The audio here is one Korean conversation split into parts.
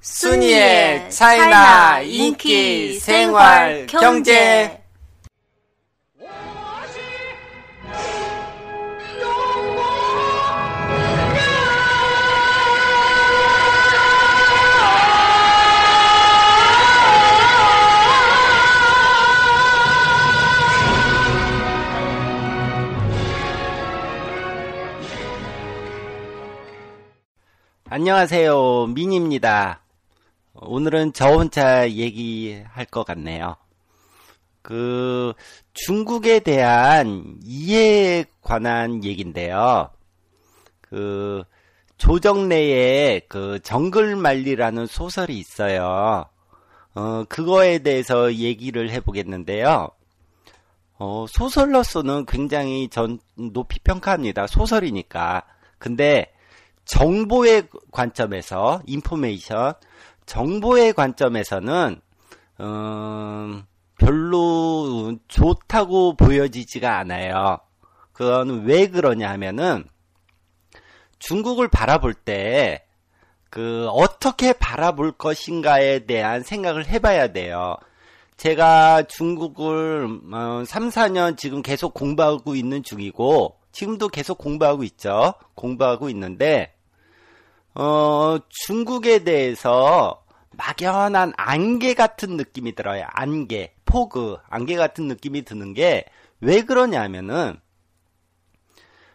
순이의 차이나 인기 생활 경제 안녕하세요 민입니다. 오늘은 저 혼자 얘기할 것 같네요. 그 중국에 대한 이해에 관한 얘기인데요. 그 조정래의 그 정글말리라는 소설이 있어요. 어, 그거에 대해서 얘기를 해보겠는데요. 어, 소설로서는 굉장히 전 높이 평가합니다. 소설이니까. 근데 정보의 관점에서 인포메이션 정보의 관점에서는 음, 별로 좋다고 보여지지가 않아요. 그건 왜 그러냐 하면은 중국을 바라볼 때 그 어떻게 바라볼 것인가에 대한 생각을 해봐야 돼요. 제가 중국을 3, 4년 지금 계속 공부하고 있는 중이고 지금도 계속 공부하고 있죠. 공부하고 있는데 어, 중국에 대해서 막연한 안개 같은 느낌이 들어요. 안개, fog, 안개 같은 느낌이 드는 게 왜 그러냐면은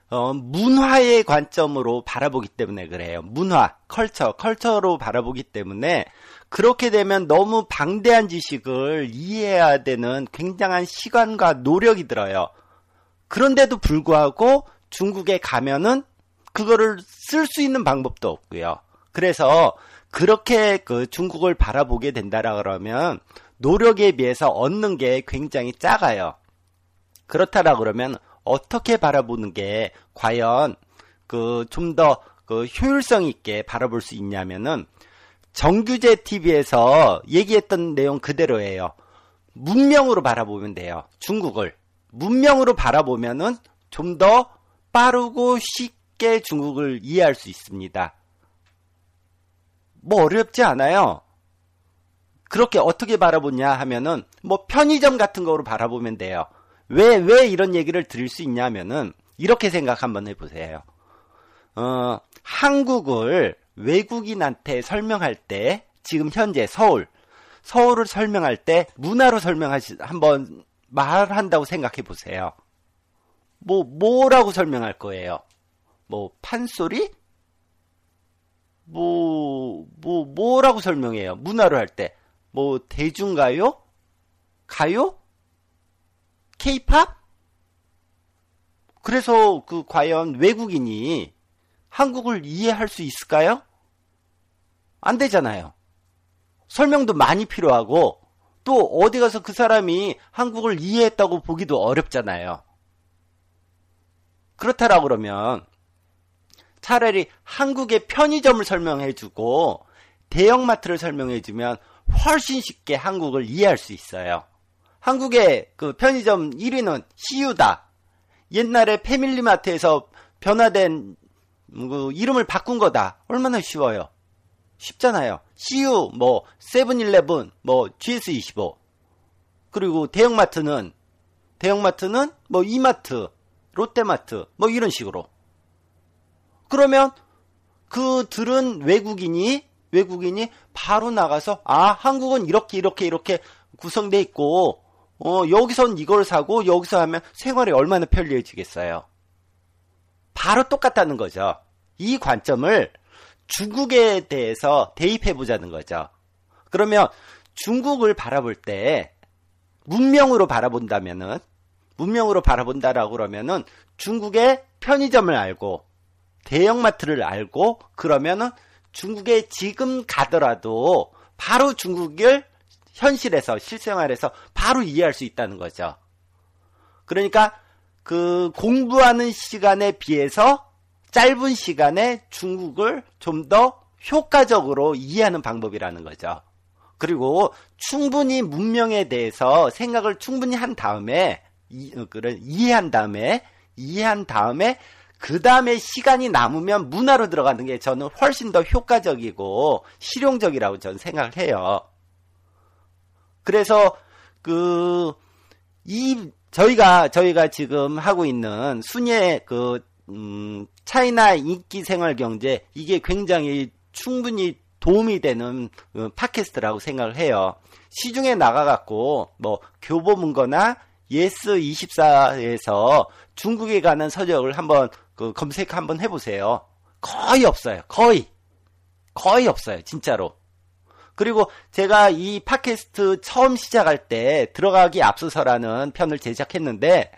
어, 문화의 관점으로 바라보기 때문에 그래요. 문화, culture, culture로 바라보기 때문에 그렇게 되면 너무 방대한 지식을 이해해야 되는 굉장한 시간과 노력이 들어요. 그런데도 불구하고 중국에 가면은 그거를 쓸 수 있는 방법도 없고요. 그래서 그렇게 그 중국을 바라보게 된다라 그러면 노력에 비해서 얻는 게 굉장히 작아요. 그렇다라 그러면 어떻게 바라보는 게 과연 그 좀 더 그 효율성 있게 바라볼 수 있냐면은 정규제 TV에서 얘기했던 내용 그대로예요. 문명으로 바라보면 돼요. 중국을 문명으로 바라보면은 좀 더 빠르고 쉽 게 중국을 이해할 수 있습니다. 뭐 어렵지 않아요. 그렇게 어떻게 바라보냐 하면은 뭐 편의점 같은 거로 바라보면 돼요. 왜, 왜 이런 얘기를 드릴 수 있냐면은 이렇게 생각 한번 해보세요. 어, 한국을 외국인한테 설명할 때 지금 현재 서울, 서울을 설명할 때 문화로 설명하시, 한번 말한다고 생각해 보세요. 뭐, 뭐라고 설명할 거예요? 뭐, 판소리? 뭐, 뭐, 뭐라고 설명해요? 문화로 할 때. 뭐, 대중가요? 가요? 케이팝? 그래서 그 과연 외국인이 한국을 이해할 수 있을까요? 안 되잖아요. 설명도 많이 필요하고 또 어디 가서 그 사람이 한국을 이해했다고 보기도 어렵잖아요. 그렇다라 그러면 차라리 한국의 편의점을 설명해 주고 대형마트를 설명해 주면 훨씬 쉽게 한국을 이해할 수 있어요. 한국의 그 편의점 1위는 CU다. 옛날에 패밀리마트에서 변화된 그 이름을 바꾼 거다. 얼마나 쉬워요. 쉽잖아요. CU, 뭐, 세븐일레븐, 뭐, GS25. 그리고 대형마트는, 대형마트는 뭐, 이마트, 롯데마트, 뭐, 이런 식으로. 그러면 그들은 외국인이 외국인이 바로 나가서 아 한국은 이렇게 이렇게 이렇게 구성돼 있고 어 여기선 이걸 사고 여기서 하면 생활이 얼마나 편리해지겠어요. 바로 똑같다는 거죠. 이 관점을 중국에 대해서 대입해 보자는 거죠. 그러면 중국을 바라볼 때 문명으로 바라본다면은 문명으로 바라본다라고 그러면은 중국의 편의점을 알고 대형마트를 알고 그러면은 중국에 지금 가더라도 바로 중국을 현실에서 실생활에서 바로 이해할 수 있다는 거죠. 그러니까 그 공부하는 시간에 비해서 짧은 시간에 중국을 좀 더 효과적으로 이해하는 방법이라는 거죠. 그리고 충분히 문명에 대해서 생각을 충분히 한 다음에 이, 어, 그런 이해한 다음에 이해한 다음에 그 다음에 시간이 남으면 문화로 들어가는 게 저는 훨씬 더 효과적이고 실용적이라고 저는 생각을 해요. 그래서 그 이 저희가 저희가 지금 하고 있는 순위의 그 음, 차이나 인기 생활 경제 이게 굉장히 충분히 도움이 되는 어, 팟캐스트라고 생각을 해요. 시중에 나가갖고 뭐 교보문고나 예스 24에서 중국에 가는 서적을 한번 그 검색 한번 해보세요. 거의 없어요. 거의 거의 없어요. 진짜로. 그리고 제가 이 팟캐스트 처음 시작할 때 들어가기 앞서서라는 편을 제작했는데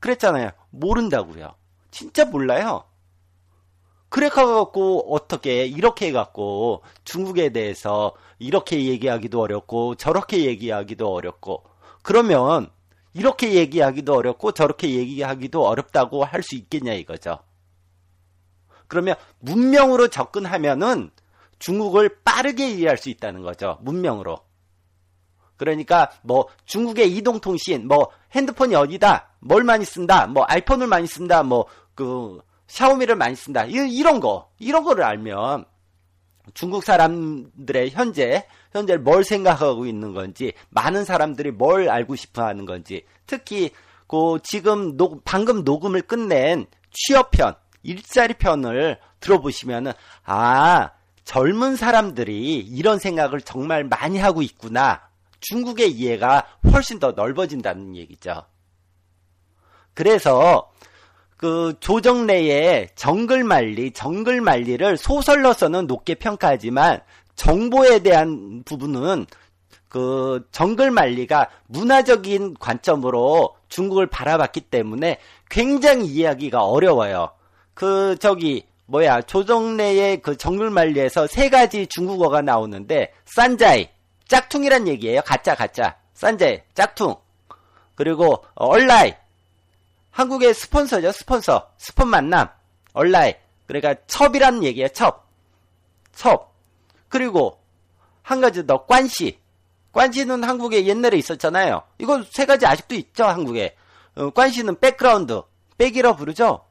그랬잖아요. 모른다고요. 진짜 몰라요. 그래가지고 어떻게 이렇게 해갖고 중국에 대해서 이렇게 얘기하기도 어렵고 저렇게 얘기하기도 어렵고 그러면 이렇게 얘기하기도 어렵고 저렇게 얘기하기도 어렵다고 할 수 있겠냐 이거죠. 그러면 문명으로 접근하면은 중국을 빠르게 이해할 수 있다는 거죠. 문명으로. 그러니까 뭐 중국의 이동통신, 뭐 핸드폰이 어디다, 뭘 많이 쓴다, 뭐 아이폰을 많이 쓴다, 뭐 그 샤오미를 많이 쓴다. 이런 거, 이런 거를 알면 중국 사람들의 현재 현재 뭘 생각하고 있는 건지, 많은 사람들이 뭘 알고 싶어 하는 건지, 특히 그 지금 녹, 방금 녹음을 끝낸 취업편, 일자리 편을 들어보시면은 아 젊은 사람들이 이런 생각을 정말 많이 하고 있구나. 중국의 이해가 훨씬 더 넓어진다는 얘기죠. 그래서 그 조정래의 정글만리, 정글만리를 소설로서는 높게 평가하지만 정보에 대한 부분은 그 정글만리가 문화적인 관점으로 중국을 바라봤기 때문에 굉장히 이해하기가 어려워요. 그 저기 뭐야 조정래의 그 정글만리에서 세 가지 중국어가 나오는데 산자이 짝퉁이란 얘기예요. 가짜 가짜 산자이 짝퉁 그리고 얼라이 한국의 스폰서죠 스폰서 스폰 만남 얼라이 그러니까 첩이란 얘기예요. 첩 첩. 그리고 한 가지 더 관시. 관시는 한국에 옛날에 있었잖아요. 이거 세 가지 아직도 있죠 한국에. 어, 관시는 백그라운드, 백이라 부르죠.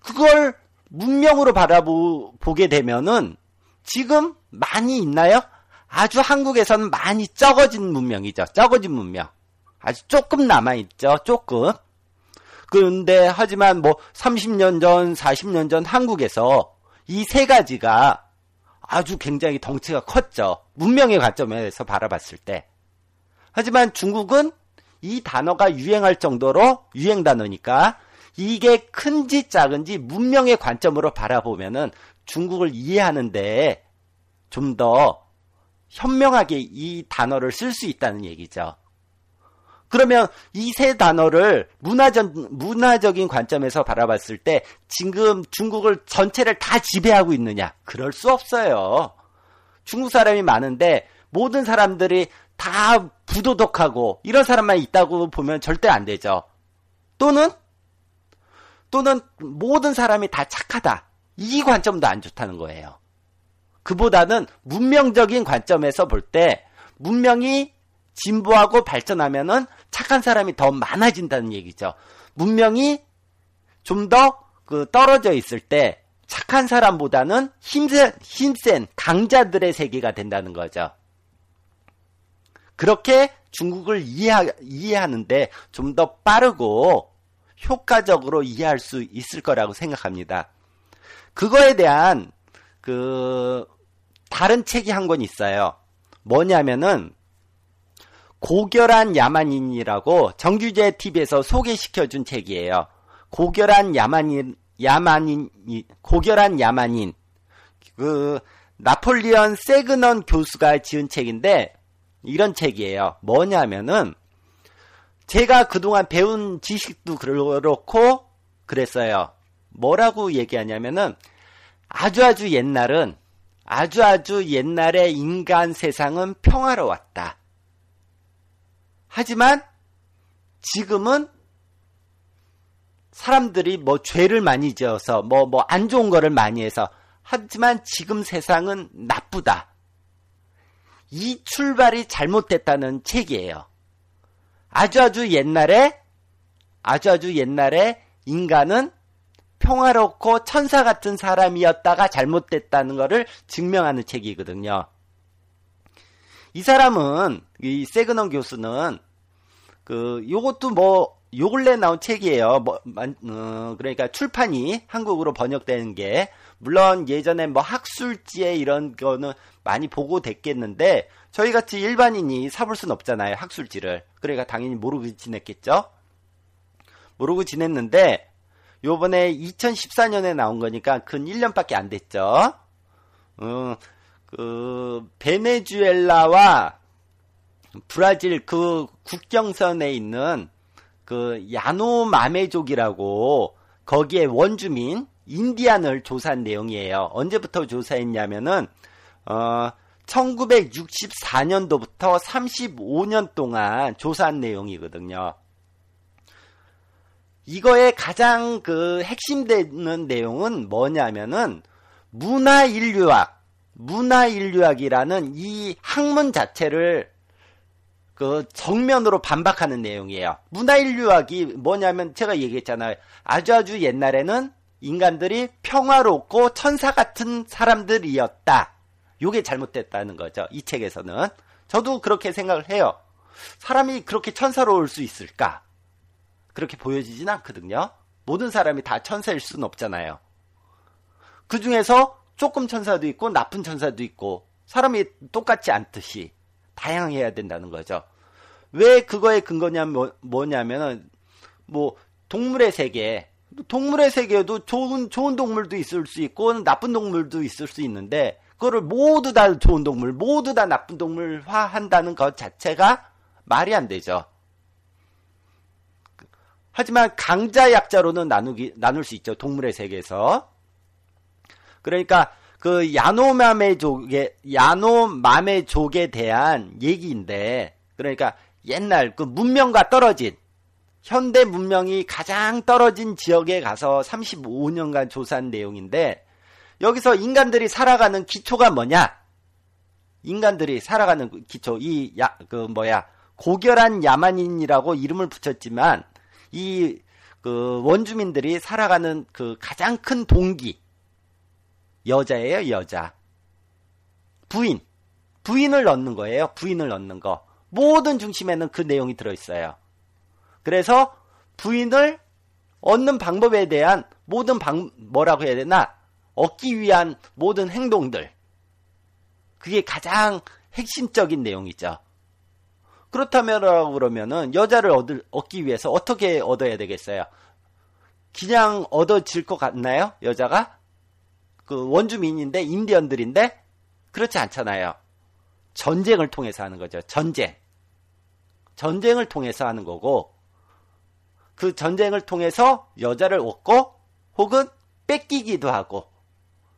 그걸 문명으로 바라보게 되면은 지금 많이 있나요? 아주 한국에서는 많이 적어진 문명이죠. 적어진 문명. 아주 조금 남아있죠. 조금. 그런데 하지만 뭐 30년 전, 40년 전 한국에서 이 세 가지가 아주 굉장히 덩치가 컸죠. 문명의 관점에서 바라봤을 때. 하지만 중국은 이 단어가 유행할 정도로 유행 단어니까 이게 큰지 작은지 문명의 관점으로 바라보면은 중국을 이해하는데 좀 더 현명하게 이 단어를 쓸 수 있다는 얘기죠. 그러면 이 세 단어를 문화적, 문화적인 관점에서 바라봤을 때 지금 중국을 전체를 다 지배하고 있느냐? 그럴 수 없어요. 중국 사람이 많은데 모든 사람들이 다 부도덕하고 이런 사람만 있다고 보면 절대 안 되죠. 또는 또는 모든 사람이 다 착하다. 이 관점도 안 좋다는 거예요. 그보다는 문명적인 관점에서 볼 때 문명이 진보하고 발전하면은 착한 사람이 더 많아진다는 얘기죠. 문명이 좀 더 그 떨어져 있을 때 착한 사람보다는 힘센, 힘센 강자들의 세계가 된다는 거죠. 그렇게 중국을 이해하, 이해하는데 좀 더 빠르고 효과적으로 이해할 수 있을 거라고 생각합니다. 그거에 대한 그 다른 책이 한 권 있어요. 뭐냐면은 고결한 야만인이라고 정규제 TV에서 소개시켜준 책이에요. 고결한 야만인, 야만인, 고결한 야만인. 그, 나폴리언 세그넌 교수가 지은 책인데, 이런 책이에요. 뭐냐면은, 제가 그동안 배운 지식도 그렇고 그랬어요. 뭐라고 얘기하냐면은 아주 아주 옛날은 아주 아주 옛날의 인간 세상은 평화로웠다. 하지만 지금은 사람들이 뭐 죄를 많이 지어서 뭐 뭐 안 좋은 거를 많이 해서 하지만 지금 세상은 나쁘다. 이 출발이 잘못됐다는 책이에요. 아주 아주 옛날에 아주 아주 옛날에 인간은 평화롭고 천사 같은 사람이었다가 잘못됐다는 것을 증명하는 책이거든요. 이 사람은 이 세그넌 교수는 그 요것도 뭐 요 근래 나온 책이에요. 뭐 어, 그러니까 출판이 한국으로 번역되는 게 물론 예전에 뭐 학술지에 이런 거는 많이 보고 됐겠는데 저희 같이 일반인이 사볼 순 없잖아요. 학술지를. 그러니까 당연히 모르고 지냈겠죠. 모르고 지냈는데 요번에 2014년에 나온 거니까 근 1년밖에 안 됐죠. 어, 그 베네수엘라와 브라질 그 국경선에 있는 그 야노마메족이라고 거기에 원주민 인디안을 조사한 내용이에요. 언제부터 조사했냐면은 어 1964년도부터 35년 동안 조사한 내용이거든요. 이거의 가장 그 핵심되는 내용은 뭐냐면은 문화 인류학, 문화 인류학이라는 이 학문 자체를 그 정면으로 반박하는 내용이에요. 문화 인류학이 뭐냐면 제가 얘기했잖아요. 아주 아주 옛날에는 인간들이 평화롭고 천사 같은 사람들이었다. 요게 잘못됐다는 거죠. 이 책에서는. 저도 그렇게 생각을 해요. 사람이 그렇게 천사로울 수 있을까? 그렇게 보여지진 않거든요. 모든 사람이 다 천사일 수는 없잖아요. 그 중에서 조금 천사도 있고 나쁜 천사도 있고 사람이 똑같지 않듯이 다양해야 된다는 거죠. 왜 그거의 근거냐면 뭐, 냐면은 뭐 동물의 세계 동물의 세계에도 좋은 좋은 동물도 있을 수 있고 나쁜 동물도 있을 수 있는데 그거를 모두 다 좋은 동물 모두 다 나쁜 동물화 한다는 것 자체가 말이 안 되죠. 하지만 강자 약자로는 나누기 나눌 수 있죠. 동물의 세계에서. 그러니까 그 야노마메족의 야노마메족에 대한 얘기인데 그러니까 옛날 그 문명과 떨어진 현대 문명이 가장 떨어진 지역에 가서 35년간 조사한 내용인데 여기서 인간들이 살아가는 기초가 뭐냐? 인간들이 살아가는 기초 이 야 그 뭐야 고결한 야만인이라고 이름을 붙였지만 이 그 원주민들이 살아가는 그 가장 큰 동기 여자예요, 여자. 부인. 부인을 넣는 거예요. 부인을 넣는 거. 모든 중심에는 그 내용이 들어 있어요. 그래서 부인을 얻는 방법에 대한 모든 방 뭐라고 해야 되나? 얻기 위한 모든 행동들. 그게 가장 핵심적인 내용이죠. 그렇다면 그러면은 여자를 얻을, 얻기 위해서 어떻게 얻어야 되겠어요? 그냥 얻어질 것 같나요? 여자가? 그 원주민인데 인디언들인데 그렇지 않잖아요. 전쟁을 통해서 하는 거죠. 전쟁. 전쟁을 통해서 하는 거고 그 전쟁을 통해서 여자를 얻고 혹은 뺏기기도 하고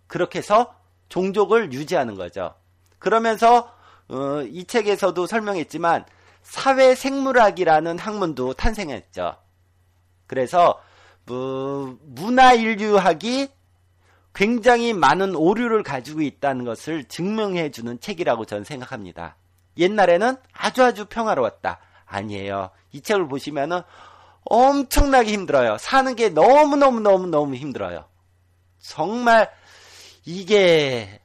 그렇게 해서 종족을 유지하는 거죠. 그러면서 어, 이 책에서도 설명했지만 사회 생물학이라는 학문도 탄생했죠. 그래서 뭐, 문화 인류학이 굉장히 많은 오류를 가지고 있다는 것을 증명해 주는 책이라고 저는 생각합니다. 옛날에는 아주 아주 평화로웠다. 아니에요. 이 책을 보시면은 엄청나게 힘들어요. 사는 게 너무너무너무너무 힘들어요. 정말 이게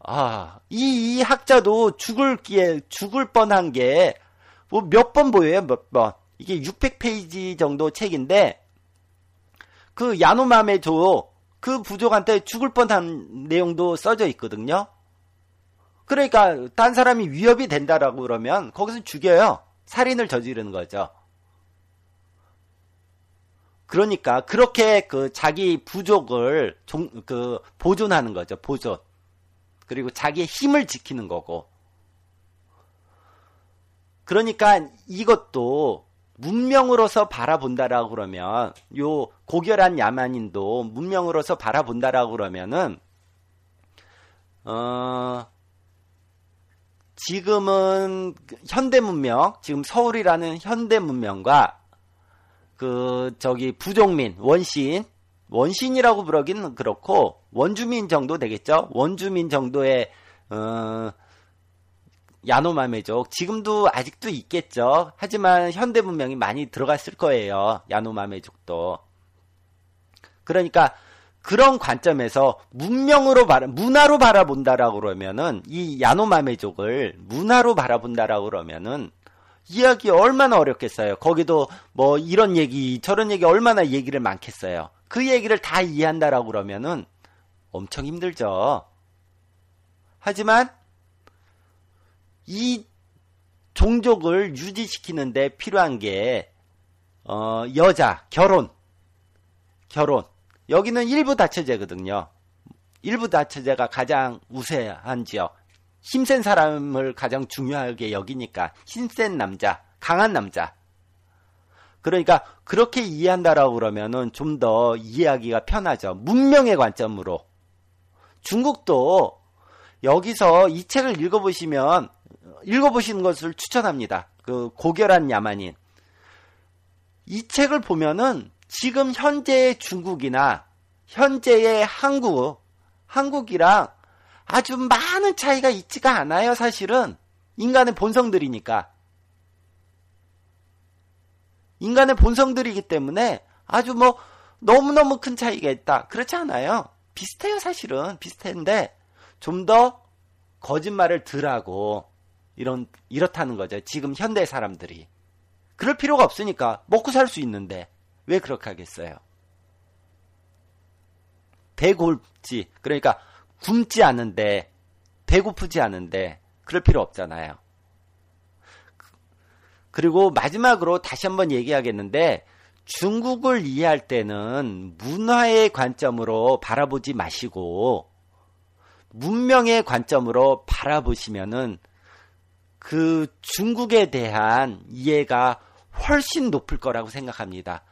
아, 이, 이 학자도 죽을 기에, 죽을 뻔한 게, 뭐 몇 번 보여요, 몇 번. 이게 600페이지 정도 책인데, 그 야노마메 조, 그 부족한테 죽을 뻔한 내용도 써져 있거든요. 그러니까, 딴 사람이 위협이 된다라고 그러면, 거기서 죽여요. 살인을 저지르는 거죠. 그러니까, 그렇게 그 자기 부족을 종, 그 보존하는 거죠, 보존. 그리고 자기의 힘을 지키는 거고. 그러니까 이것도 문명으로서 바라본다라고 그러면 요 고결한 야만인도 문명으로서 바라본다라고 그러면은 어 지금은 현대 문명, 지금 서울이라는 현대 문명과 그 저기 부족민, 원시인, 원시인이라고 부르기는 그렇고 원주민 정도 되겠죠. 원주민 정도의 어 야노마메족 지금도 아직도 있겠죠. 하지만 현대 문명이 많이 들어갔을 거예요. 야노마메족도. 그러니까 그런 관점에서 문명으로 바라, 문화로 바라본다라고 그러면은 이 야노마메족을 문화로 바라본다라고 그러면은 이야기 얼마나 어렵겠어요. 거기도 뭐 이런 얘기 저런 얘기 얼마나 얘기를 많겠어요. 그 얘기를 다 이해한다라고 그러면은 엄청 힘들죠. 하지만 이 종족을 유지시키는데 필요한 게 어, 여자 결혼 결혼 여기는 일부 다처제거든요. 일부 다처제가 가장 우세한 지역. 힘센 사람을 가장 중요하게 여기니까 힘센 남자, 강한 남자. 그러니까 그렇게 이해한다라고 그러면은 좀 더 이해하기가 편하죠. 문명의 관점으로. 중국도 여기서 이 책을 읽어보시면 읽어보시는 것을 추천합니다. 그 고결한 야만인. 이 책을 보면은 지금 현재의 중국이나 현재의 한국, 한국이랑 아주 많은 차이가 있지가 않아요, 사실은. 인간의 본성들이니까. 인간의 본성들이기 때문에 아주 뭐 너무너무 큰 차이가 있다. 그렇지 않아요. 비슷해요, 사실은. 비슷한데 좀 더 거짓말을 덜 하고 이런 이렇다는 거죠. 지금 현대 사람들이. 그럴 필요가 없으니까 먹고 살 수 있는데 왜 그렇게 하겠어요? 배고프지. 그러니까 굶지 않은데 배고프지 않은데 그럴 필요 없잖아요. 그리고 마지막으로 다시 한번 얘기하겠는데 중국을 이해할 때는 문화의 관점으로 바라보지 마시고 문명의 관점으로 바라보시면은 그 중국에 대한 이해가 훨씬 높을 거라고 생각합니다.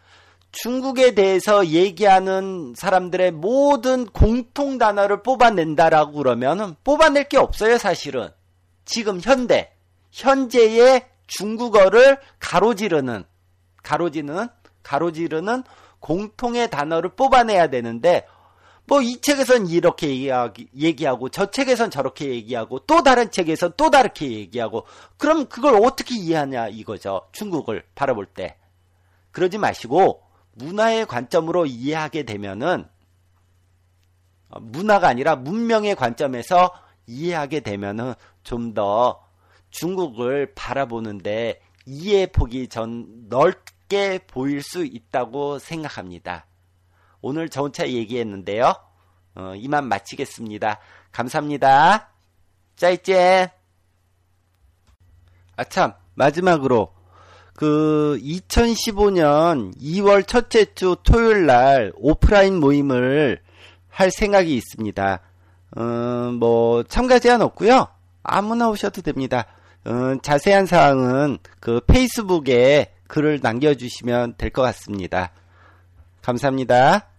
중국에 대해서 얘기하는 사람들의 모든 공통 단어를 뽑아낸다라고 그러면 뽑아낼 게 없어요, 사실은. 지금 현대, 현재의 중국어를 가로지르는, 가로지는, 가로지르는 공통의 단어를 뽑아내야 되는데, 뭐 이 책에선 이렇게 얘기하고, 저 책에선 저렇게 얘기하고, 또 다른 책에선 또 다르게 얘기하고, 그럼 그걸 어떻게 이해하냐 이거죠. 중국을 바라볼 때. 그러지 마시고, 문화의 관점으로 이해하게 되면은 어, 문화가 아니라 문명의 관점에서 이해하게 되면은 좀 더 중국을 바라보는데 이해 폭이 전 넓게 보일 수 있다고 생각합니다. 오늘 저 혼자 얘기했는데요. 어, 이만 마치겠습니다. 감사합니다. 짜이젠. 아참 마지막으로 그 2015년 2월 첫째 주 토요일 날 오프라인 모임을 할 생각이 있습니다. 어, 뭐 참가 제한 없고요. 아무나 오셔도 됩니다. 어, 자세한 사항은 그 페이스북에 글을 남겨주시면 될 것 같습니다. 감사합니다.